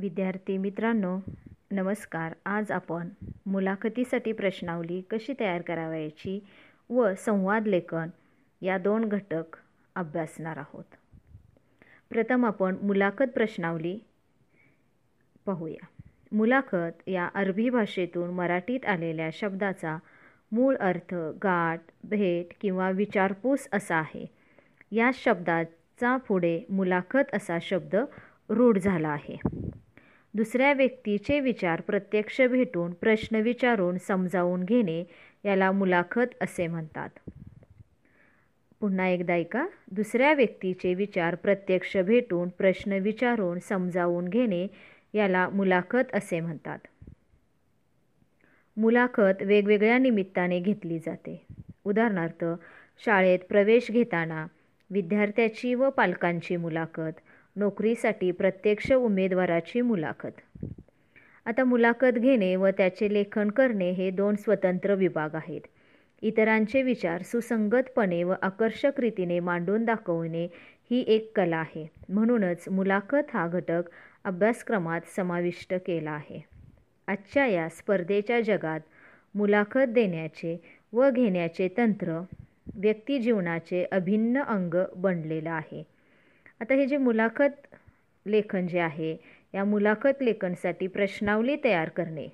विद्यार्थी मित्रांनो नमस्कार. आज आपण मुलाखतीसाठी प्रश्नावली कशी तयार करावयाची व संवाद लेखन या दोन घटक अभ्यासणार आहोत. प्रथम आपण मुलाखत प्रश्नावली पाहूया. मुलाखत या अरबी भाषेतून मराठीत आलेल्या शब्दाचा मूळ अर्थ गाठ भेट किंवा विचारपूस असा आहे. या शब्दाचा पुढे मुलाखत असा शब्द रूढ झाला आहे. दुसऱ्या व्यक्तीचे विचार प्रत्यक्ष भेटून प्रश्न विचारून समजावून घेणे याला मुलाखत असे म्हणतात. पुन्हा एकदा ऐका. दुसऱ्या व्यक्तीचे विचार प्रत्यक्ष भेटून प्रश्न विचारून समजावून घेणे याला मुलाखत असे म्हणतात. मुलाखत वेगवेगळ्या निमित्ताने घेतली जाते. उदाहरणार्थ शाळेत प्रवेश घेताना विद्यार्थ्याची व पालकांची मुलाखत नोकरीसाठी प्रत्यक्ष उमेदवाराची मुलाखत. आता मुलाखत घेणे व त्याचे लेखन करणे हे दोन स्वतंत्र विभाग आहेत. इतरांचे विचार सुसंगतपणे व आकर्षक रीतीने मांडून दाखवणे ही एक कला आहे. म्हणूनच मुलाखत हा घटक अभ्यासक्रमात समाविष्ट केला आहे. आजच्या या स्पर्धेच्या जगात मुलाखत देण्याचे व घेण्याचे तंत्र व्यक्तिजीवनाचे अभिन्न अंग बनलेलं आहे. आता हे जे मुलाखत लेखन जे आहे या मुलाखत लेखनसाठी प्रश्नावली तयार करणे.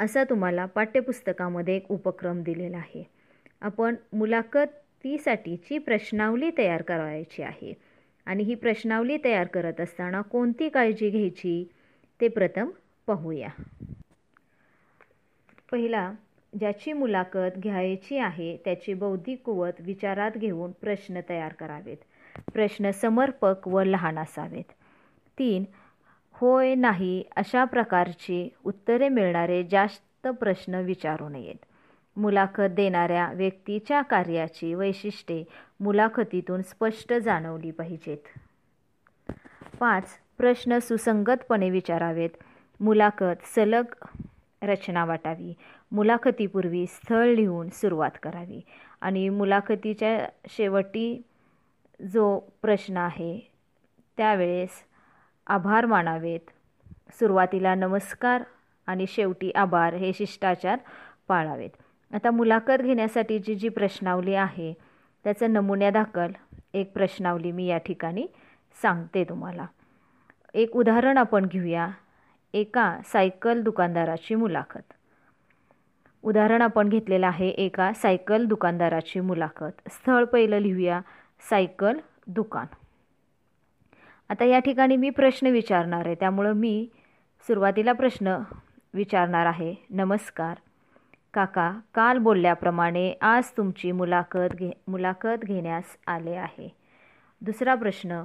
असा तुम्हाला पाठ्यपुस्तकामध्ये एक उपक्रम दिलेला आहे. आपण मुलाखतीसाठीची प्रश्नावली तयार करायची आहे. आणि ही प्रश्नावली तयार करत असताना कोणती काळजी घ्यायची ते प्रथम पाहूया. पहिला ज्याची मुलाखत घ्यायची आहे त्याची बौद्धिक कुवत विचारात घेऊन प्रश्न तयार करावेत. प्रश्न समर्पक व लहान असावेत. तीन होय नाही अशा प्रकारची उत्तरे मिळणारे जास्त प्रश्न विचारू नयेत. मुलाखत देणाऱ्या व्यक्तीच्या कार्याची वैशिष्ट्ये मुलाखतीतून स्पष्ट जाणवली पाहिजेत. पाच प्रश्न सुसंगतपणे विचारावेत. मुलाखत सलग रचना वाटावी. मुलाखतीपूर्वी स्थळ लिहून सुरुवात करावी. आणि मुलाखतीच्या शेवटी जो प्रश्न आहे त्यावेळेस आभार मानावेत. सुरुवातीला नमस्कार आणि शेवटी आभार हे शिष्टाचार पाळावेत. आता मुलाखत घेण्यासाठीची जी प्रश्नावली आहे त्याचं नमुन्यादाखल एक प्रश्नावली मी या ठिकाणी सांगते तुम्हाला. एक उदाहरण आपण घेऊया. एका सायकल दुकानदाराची मुलाखत. उदाहरण आपण घेतलेलं आहे एका सायकल दुकानदाराची मुलाखत. स्थळ पहिलं लिहूया. सायकल दुकान. आता या ठिकाणी मी प्रश्न विचारणार आहे. त्यामुळं मी सुरुवातीला प्रश्न विचारणार आहे. नमस्कार. काका काल बोलल्याप्रमाणे आज तुमची मुलाखत घे मुलाखत घेण्यास आले आहे. दुसरा प्रश्न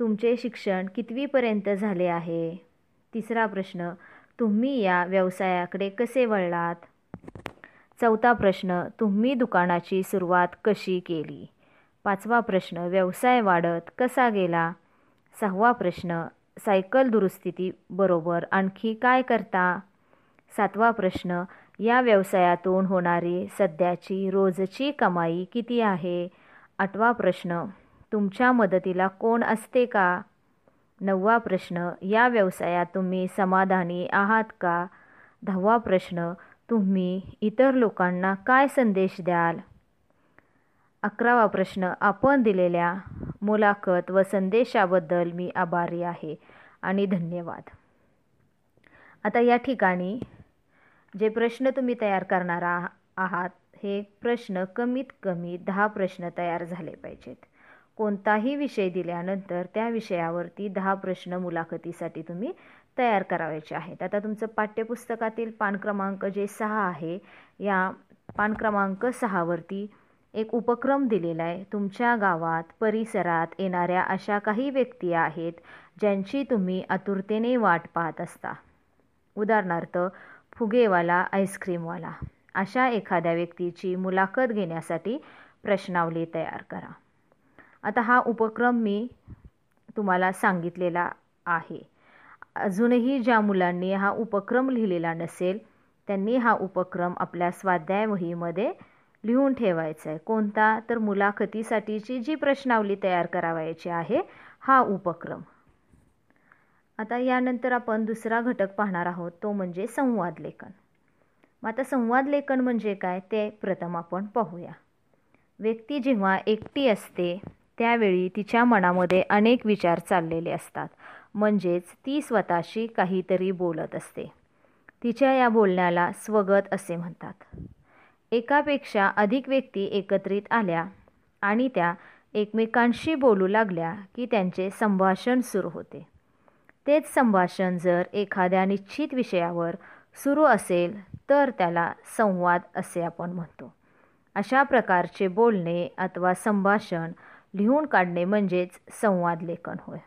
तुमचे शिक्षण कितवीपर्यंत झाले आहे? तिसरा प्रश्न तुम्ही या व्यवसायाकडे कसे वळलात? चौथा प्रश्न तुम्ही दुकानाची सुरुवात कशी केली? पाचवा प्रश्न व्यवसाय वाढत कसा गेला? सहावा प्रश्न सायकल दुरुस्तीबरोबर आणखी काय करता? सातवा प्रश्न या व्यवसायातून होणारी सध्याची रोजची कमाई किती आहे? आठवा प्रश्न तुमच्या मदतीला कोण असते का? नववा प्रश्न या व्यवसायात तुम्ही समाधानी आहात का? दहावा प्रश्न तुम्ही इतर लोकांना काय संदेश द्याल? अकरावा प्रश्न आपण दिलेल्या मुलाखत व संदेशाबद्दल मी आभारी आहे आणि धन्यवाद. आता या ठिकाणी जे प्रश्न तुम्ही तयार करणार आहात हे प्रश्न कमीत कमी दहा प्रश्न तयार झाले पाहिजेत. कोणताही विषय दिल्यानंतर त्या विषयावरती दहा प्रश्न मुलाखतीसाठी तुम्ही तयार करावायचे आहेत. आता तुमचं पाठ्यपुस्तकातील पान क्रमांक जे सहा आहे या पान क्रमांक सहावरती एक उपक्रम दिलेला आहे. तुमच्या गावात परिसरात येणाऱ्या अशा काही व्यक्ती आहेत ज्यांची तुम्ही आतुरतेने वाट पाहत असता. उदाहरणार्थ फुगेवाला आईस्क्रीमवाला. अशा एखाद्या व्यक्तीची मुलाखत घेण्यासाठी प्रश्नावली तयार करा. आता हा उपक्रम मी तुम्हाला सांगितलेला आहे. अजूनही ज्या मुलांनी हा उपक्रम लिहिलेला नसेल त्यांनी हा उपक्रम आपल्या स्वाध्याय वहीमध्ये लिहून ठेवायचा आहे कोणता? तर मुलाखतीसाठीची जी प्रश्नावली तयार करावायची आहे हा उपक्रम. आता यानंतर आपण दुसरा घटक पाहणार आहोत तो म्हणजे संवाद लेखन. मग आता संवाद लेखन म्हणजे काय? ते प्रथम आपण पाहूया. व्यक्ती जेव्हा एकटी असते त्यावेळी तिच्या मनामध्ये अनेक विचार चाललेले असतात. म्हणजेच ती स्वतःशी काहीतरी बोलत असते. तिच्या या बोलण्याला स्वगत असे म्हणतात. एकापेक्षा अधिक व्यक्ती एकत्रित आल्या आणि त्या एकमेकांशी बोलू लागल्या की त्यांचे संभाषण सुरू होते. तेच संभाषण जर एखाद्या निश्चित विषयावर सुरू असेल तर त्याला संवाद असे आपण म्हणतो. अशा प्रकारचे बोलणे अथवा संभाषण लिहून काढणे म्हणजेच संवाद लेखन होय.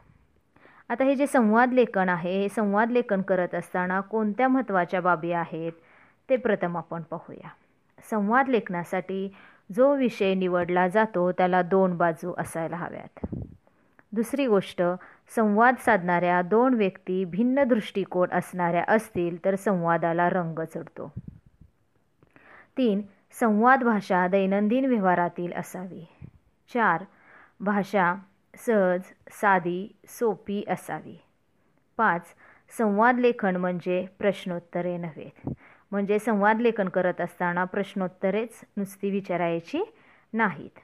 आता हे जे संवाद लेखन आहे हे संवाद लेखन करत असताना कोणत्या महत्त्वाच्या बाबी आहेत ते प्रथम आपण पाहूया. संवाद लेखनासाठी जो विषय निवडला जातो त्याला दोन बाजू असायला हव्यात. दुसरी गोष्ट संवाद साधणाऱ्या दोन व्यक्ती भिन्न दृष्टिकोन असणाऱ्या असतील तर संवादाला रंग चढतो. तीन संवाद भाषा दैनंदिन व्यवहारातील असावी. चार भाषा सहज साधी सोपी असावी. पाच संवाद लेखन म्हणजे प्रश्नोत्तरे नव्हेत म्हणजे संवाद लेखन करत असताना प्रश्नोत्तरेच नुसती विचारायची नाहीत.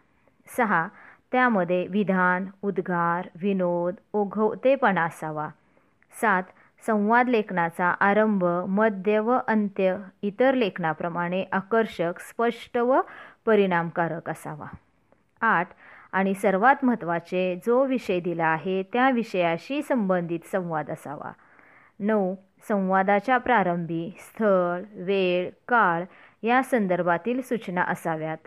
सहा त्यामध्ये विधान उद्गार विनोद ओघवतेपणा असावा. सात संवाद लेखनाचा आरंभ मध्य व अंत्य इतर लेखनाप्रमाणे आकर्षक स्पष्ट व परिणामकारक असावा. आठ आणि सर्वात महत्त्वाचे जो विषय दिला आहे त्या विषयाशी संबंधित संवाद असावा. नऊ संवादाच्या प्रारंभी स्थळ वेळ काळ या संदर्भातील सूचना असाव्यात.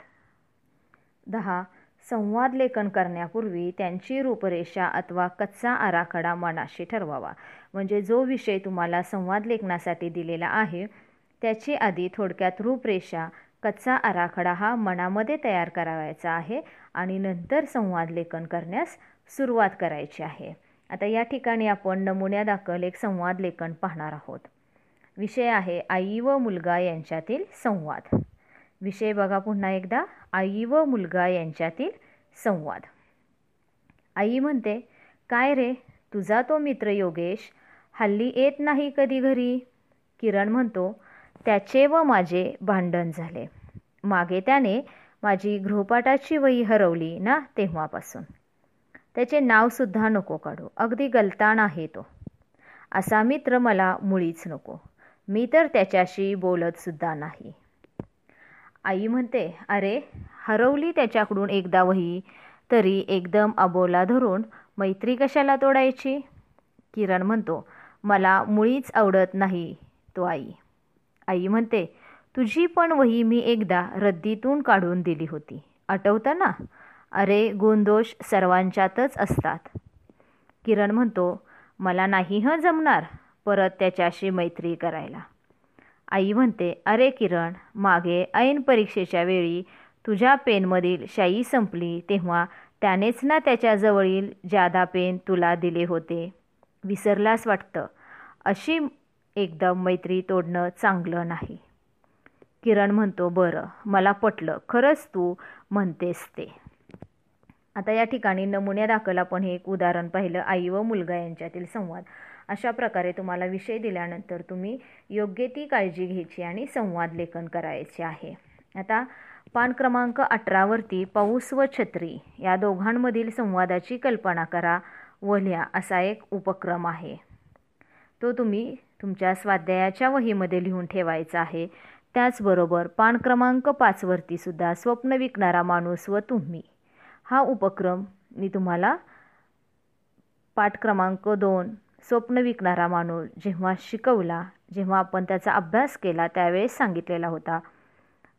दहा. संवाद लेखन करण्यापूर्वी त्यांची रूपरेषा अथवा कच्चा आराखडा मनाशी ठरवावा. म्हणजे जो विषय तुम्हाला संवाद लेखनासाठी दिलेला आहे त्याची आधी थोडक्यात रूपरेषा कच्चा आराखडा हा मनामध्ये तयार करावायचा आहे आणि नंतर संवाद लेखन करण्यास सुरुवात करायची आहे. आता या ठिकाणी आपण नमुन्या दाखल एक संवाद लेखन पाहणार आहोत. विषय आहे आई व मुलगा यांच्यातील संवाद. विषय बघा पुन्हा एकदा. आई व मुलगा यांच्यातील संवाद. आई म्हणते काय रे? तुझा तो मित्र योगेश हल्ली येत नाही कधी घरी? किरण म्हणतो त्याचे व माझे भांडण झाले. मागे त्याने माझी गृहपाठाची वही हरवली ना तेव्हापासून. त्याचे नावसुद्धा नको काढू. अगदी गलताण आहे तो. असा मित्र मला मुळीच नको. मी तर त्याच्याशी बोलतसुद्धा नाही. आई म्हणते अरे हरवली त्याच्याकडून एकदा वही तरी एकदम अबोला धरून मैत्री कशाला तोडायची? किरण म्हणतो मला मुळीच आवडत नाही तो आई. आई म्हणते तुझी पण वही मी एकदा रद्दीतून काढून दिली होती. आठवतं ना? अरे गुणदोष सर्वांच्यातच असतात. किरण म्हणतो मला नाही हं जमणार परत त्याच्याशी मैत्री करायला. आई म्हणते अरे किरण मागे ऐन परीक्षेच्या वेळी तुझ्या पेनमधील शाई संपली तेव्हा त्यानेच ना त्याच्याजवळील जादा पेन तुला दिले होते. विसरलास वाटतं. अशी एकदम मैत्री तोडणं चांगलं नाही. किरण म्हणतो बरं मला पटलं. खरंच तू म्हणतेस ते. आता या ठिकाणी नमुन्यादाखल आपण हे एक उदाहरण पाहिलं आई व मुलगा यांच्यातील संवाद. अशा प्रकारे तुम्हाला विषय दिल्यानंतर तुम्ही योग्य ती काळजी घ्यायची आणि संवाद लेखन करायचे आहे. आता पान क्रमांक अठरावरती पाऊस व छत्री या दोघांमधील संवादाची कल्पना करा व लिहा असा एक उपक्रम आहे. तो तुम्ही तुमच्या स्वाध्यायाच्या वहीमध्ये लिहून ठेवायचा आहे. त्याचबरोबर पान क्रमांक पाचवरती सुद्धा स्वप्न विकणारा माणूस व तुम्ही. हा उपक्रम मी तुम्हाला पाठ क्रमांक दोन स्वप्न विकणारा माणूस जेव्हा शिकवला जेव्हा आपण त्याचा अभ्यास केला त्यावेळेस सांगितलेला होता.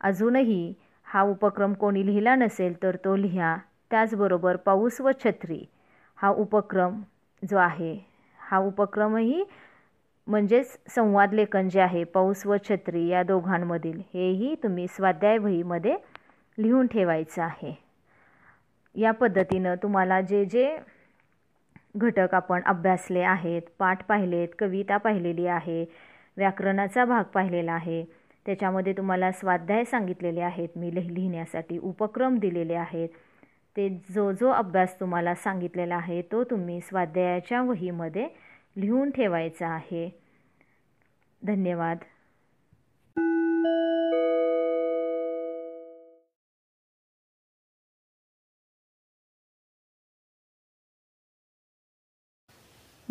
अजूनही हा उपक्रम कोणी लिहिला नसेल तर तो लिहा. त्याचबरोबर पाऊस व छत्री हा उपक्रम जो आहे हा उपक्रमही म्हणजेच संवाद लेखन जे आहे पाऊस व छत्री या दोघांमधील हेही तुम्ही स्वाध्याय वहीमध्ये लिहून ठेवायचं आहे. या पद्धतीनं तुम्हाला जे जे घटक आपण अभ्यासले आहेत पाठ पाहिलेत कविता पाहिलेली आहे व्याकरणाचा भाग पाहिलेला आहे त्याच्यामध्ये तुम्हाला स्वाध्याय सांगितलेले आहेत मी लिह लिहिण्यासाठी उपक्रम दिलेले आहेत ते जो जो अभ्यास तुम्हाला सांगितलेला आहे तो तुम्ही स्वाध्यायाच्या वहीमध्ये लिहून ठेवायचा आहे. धन्यवाद.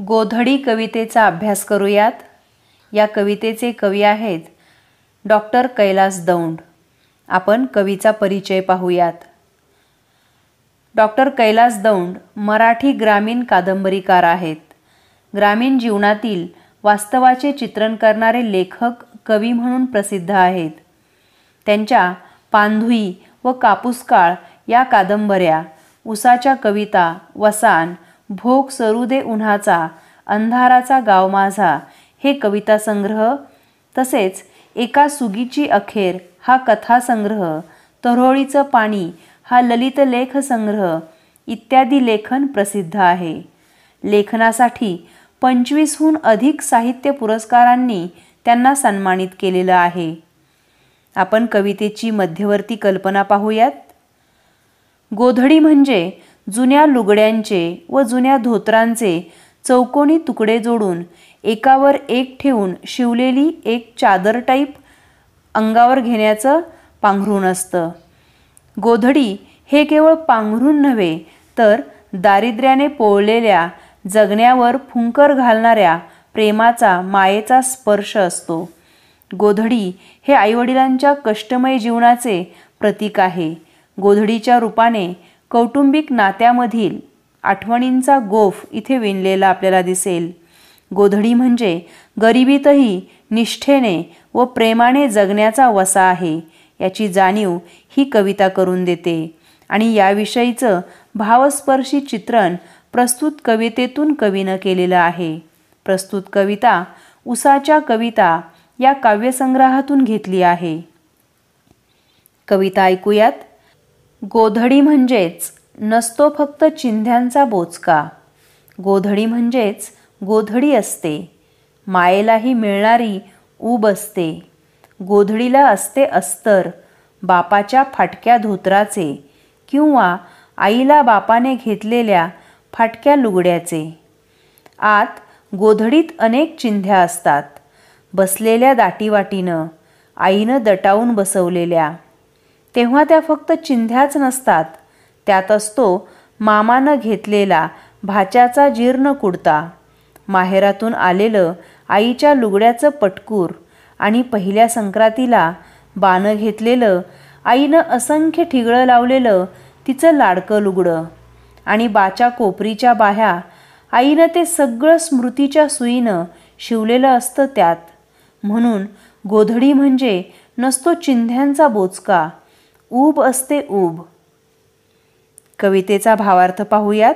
गोधडी कवितेचा अभ्यास करूयात. या कवितेचे कवी आहेत डॉक्टर कैलास दौंड. आपण कवीचा परिचय पाहूयात. डॉक्टर कैलास दौंड मराठी ग्रामीण कादंबरीकार आहेत. ग्रामीण जीवनातील वास्तवाचे चित्रण करणारे लेखक कवी म्हणून प्रसिद्ध आहेत. त्यांच्या पांधुई व कापूसकाळ या कादंबऱ्या उसाच्या कविता वसान भोग सरू दे उन्हाचा अंधाराचा गाव माझा. हे कविता संग्रह. तसेच एका सुगीची अखेर हा कथासंग्रह तरोळीचं पाणी हा ललित लेख संग्रह. इत्यादी लेखन प्रसिद्ध आहे. लेखनासाठी पंचवीसहून अधिक साहित्य पुरस्कारांनी त्यांना सन्मानित केलेलं आहे. आपण कवितेची मध्यवर्ती कल्पना पाहूयात. गोधडी म्हणजे जुन्या लुगड्यांचे व जुन्या धोत्रांचे चौकोनी तुकडे जोडून एकावर एक ठेवून शिवलेली एक चादर टाईप अंगावर घेण्याचं पांघरून असतं. गोधडी हे केवळ पांघरून नव्हे तर दारिद्र्याने पोळलेल्या जगण्यावर फुंकर घालणाऱ्या प्रेमाचा मायेचा स्पर्श असतो. गोधडी हे आईवडिलांच्या कष्टमय जीवनाचे प्रतीक आहे. गोधडीच्या रूपाने कौटुंबिक नात्यामधील आठवणींचा गोफ इथे विणलेला आपल्याला दिसेल. गोधडी म्हणजे गरिबीतही निष्ठेने व प्रेमाने जगण्याचा वसा आहे. याची जाणीव ही कविता करून देते. आणि याविषयीचं भावस्पर्शी चित्रण प्रस्तुत कवितेतून कवीनं केलेलं आहे. प्रस्तुत कविता उसाच्या कविता या काव्यसंग्रहातून घेतली आहे. कविता ऐकूयात. गोधडी म्हणजेच नसतो फक्त चिंध्यांचा बोचका. गोधडी म्हणजेच गोधडी असते. मायेलाही मिळणारी ऊब असते. गोधडीला असते अस्तर बापाच्या फाटक्या धोत्राचे किंवा आईला बापाने घेतलेल्या फाटक्या लुगड्याचे. आत गोधडीत अनेक चिंध्या असतात. बसलेल्या दाटीवाटीनं आईनं दटावून बसवलेल्या. तेव्हा त्या फक्त चिंध्याच नसतात. त्यात असतो मामानं घेतलेला भाच्याचा जीर्ण कुडता. माहेरातून आलेलं आईच्या लुगड्याचं पटकूर आणि पहिल्या संक्रांतीला बानं घेतलेलं आईनं असंख्य ठिगळं लावलेलं तिचं लाडकं लुगडं आणि बाच्या कोपरीच्या बाह्या आईनं ते सगळं स्मृतीच्या सुईनं शिवलेलं असतं त्यात. म्हणून गोधडी म्हणजे नसतो चिंध्यांचा बोचका. ऊब असते ऊब. कवितेचा भावार्थ पाहूयात.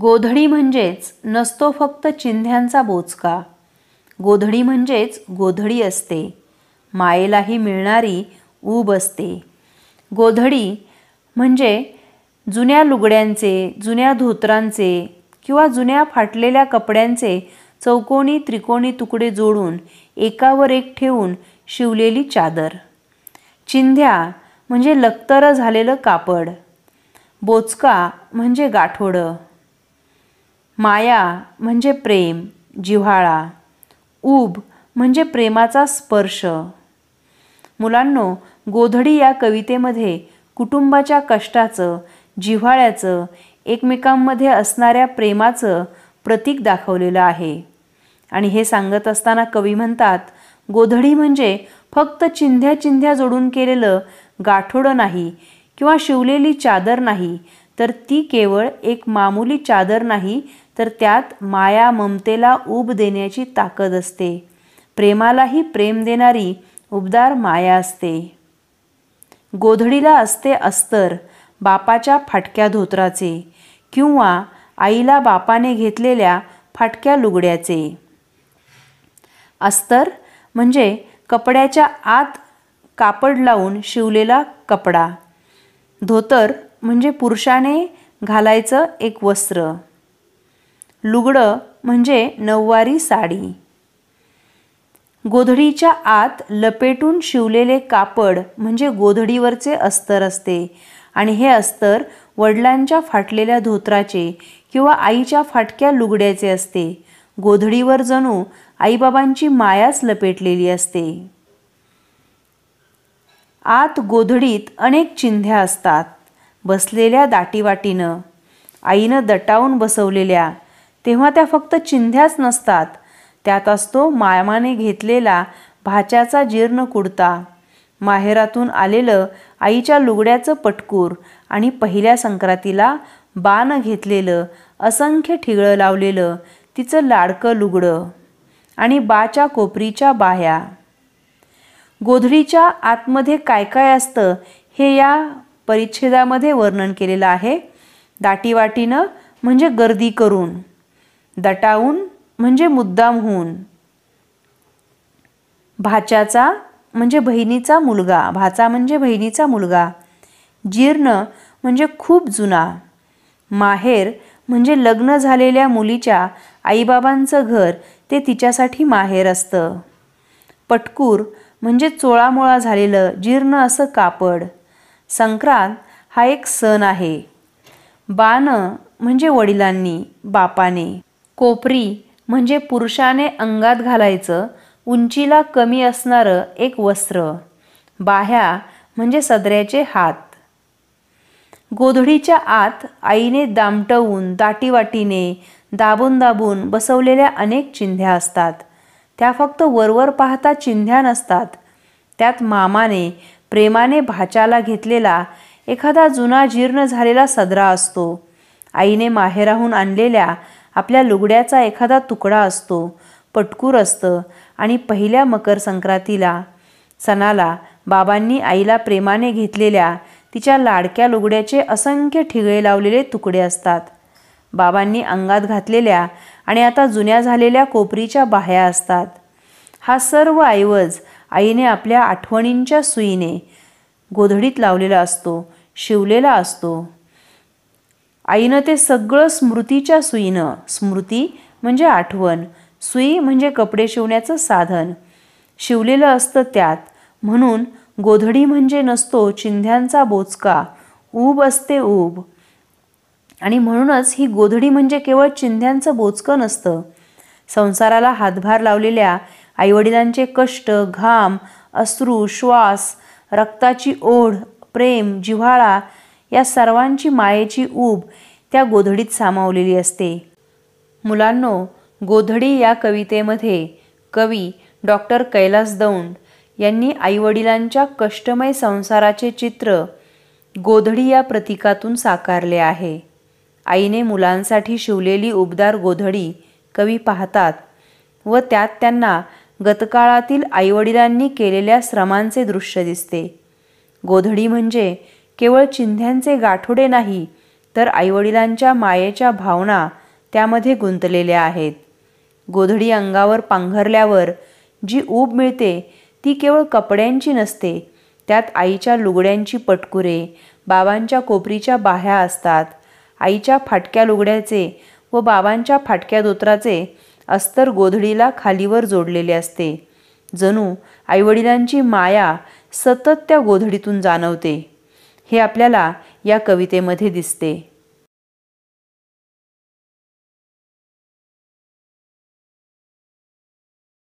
गोधडी म्हणजेच नसतो फक्त चिंध्यांचा बोचका. गोधडी म्हणजेच गोधडी असते. मायेलाही मिळणारी ऊब असते. गोधडी म्हणजे जुन्या लुगड्यांचे जुन्या धोत्रांचे किंवा जुन्या फाटलेल्या कपड्यांचे चौकोनी त्रिकोणी तुकडे जोडून एकावर एक ठेवून शिवलेली चादर. चिंध्या म्हणजे लक्तर झालेलं कापड. बोचका म्हणजे गाठोडं. माया म्हणजे प्रेम जिव्हाळा. ऊब म्हणजे प्रेमाचा स्पर्श. मुलांनो गोधडी या कवितेमध्ये कुटुंबाच्या कष्टाचं जिव्हाळ्याचं एकमेकांमध्ये असणाऱ्या प्रेमाचं प्रतीक दाखवलेलं आहे. आणि हे सांगत असताना कवी म्हणतात गोधडी म्हणजे फक्त चिंध्या चिंध्या जोडून केलेलं गाठोडं नाही किंवा शिवलेली चादर नाही तर ती केवळ एक मामूली चादर नाही तर त्यात माया ममतेला ऊब देण्याची ताकद असते. प्रेमालाही प्रेम देणारी उबदार माया असते. गोधडीला असते अस्तर बापाच्या फाटक्या धोत्राचे किंवा आईला बापाने घेतलेल्या फाटक्या लुगड्याचे. अस्तर म्हणजे कपड्याच्या आत कापड लावून शिवलेला कपडा. धोतर म्हणजे पुरुषाने घालायचं एक वस्त्र. लुगडं म्हणजे नऊवारी साडी. गोधडीच्या आत लपेटून शिवलेले कापड म्हणजे गोधडीवरचे अस्तर असते आणि हे अस्तर वडिलांच्या फाटलेल्या धोत्राचे किंवा आईच्या फाटक्या लुगड्याचे असते. गोधडीवर जणू आईबाबांची मायाच लपेटलेली असते. आत गोधडीत अनेक चिंध्या असतात. बसलेल्या दाटीवाटीनं आईनं दटावून बसवलेल्या तेव्हा त्या फक्त चिंध्याच नसतात. त्यात असतो मायमाने घेतलेला भाच्याचा जीर्ण कुडता. माहेरातून आलेलं आईच्या लुगड्याचं पटकूर आणि पहिल्या संक्रांतीला बाण घेतलेलं असंख्य ठिगळं लावलेलं तिचं लाडकं लुगडं आणि बाच्या कोपरीच्या बाह्या. गोधडीच्या आतमध्ये काय काय असतं हे या परिच्छेदामध्ये वर्णन केलेलं आहे. दाटीवाटीनं म्हणजे गर्दी करून दटावून म्हणजे मुद्दाम होऊन भाच्याचा म्हणजे बहिणीचा मुलगा भाचा म्हणजे बहिणीचा मुलगा जीर्ण म्हणजे खूप जुना माहेर म्हणजे लग्न झालेल्या मुलीच्या आईबाबांचं घर ते तिच्यासाठी माहेर असतं. पटकूर म्हणजे चोळामोळा झालेलं जीर्ण असं कापड. संक्रांत हा एक सण आहे. बाण म्हणजे वडिलांनी बापाने. कोपरी म्हणजे पुरुषाने अंगात घालायचं उंचीला कमी असणारं एक वस्त्र. बाह्या म्हणजे सदऱ्याचे हात. गोधडीच्या आत आईने दामटवून दाटीवाटीने दाबून दाबून बसवलेल्या अनेक चिंध्या असतात. त्या फक्त वरवर पाहता चिंध्या नसतात. त्यात मामाने प्रेमाने भाच्याला घेतलेला एखादा जुना जीर्ण झालेला सदरा असतो. आईने माहेराहून आणलेल्या आपल्या लुगड्याचा एखादा तुकडा असतो. पटकूर असतं आणि पहिल्या मकर संक्रांतीला सणाला बाबांनी आईला प्रेमाने घेतलेल्या तिच्या लाडक्या लुगड्याचे असंख्य ठिगळे लावलेले तुकडे असतात. बाबांनी अंगात घातलेल्या आणि आता जुन्या झालेल्या कोपरीच्या बाह्या असतात. हा सर्व ऐवज आईने आपल्या आठवणींच्या सुईने गोधडीत लावलेला असतो शिवलेला असतो. आईनं ते सगळं स्मृतीच्या सुईनं स्मृती म्हणजे आठवण सुई म्हणजे कपडे शिवण्याचं साधन. शिवलेलं असतं त्यात म्हणून गोधडी म्हणजे नसतो चिंध्यांचा बोचका ऊब असते ऊब. आणि म्हणूनच ही गोधडी म्हणजे केवळ चिंध्यांचं बोचकं नसतं. संसाराला हातभार लावलेल्या आईवडिलांचे कष्ट घाम अश्रू श्वास रक्ताची ओढ प्रेम जिव्हाळा या सर्वांची मायेची ऊब त्या गोधडीत सामावलेली असते. मुलांनो गोधडी या कवितेमध्ये कवी डॉक्टर कैलास दौंड यांनी आईवडिलांच्या कष्टमय संसाराचे चित्र गोधडी या प्रतीकातून साकारले आहे. आईने मुलांसाठी शिवलेली उबदार गोधडी कवी पाहतात व त्यात त्यांना गतकाळातील आईवडिलांनी केलेल्या श्रमांचे दृश्य दिसते. गोधडी म्हणजे केवळ चिंध्यांचे गाठोडे नाही तर आईवडिलांच्या मायेच्या भावना त्यामध्ये गुंतलेल्या आहेत. गोधडी अंगावर पांघरल्यावर जी ऊब मिळते ती केवळ कपड्यांची नसते त्यात आईच्या लुगड्यांची पटकुरे बाबांच्या कोपरीच्या बाह्या असतात. आईच्या फाटक्या लुगड्याचे व बाबांच्या फाटक्या दोत्राचे अस्तर गोधडीला खालीवर जोडलेले असते. जणू आईवडिलांची माया सतत त्या गोधडीतून जाणवते. हे आपल्याला या कवितेमध्ये दिसते.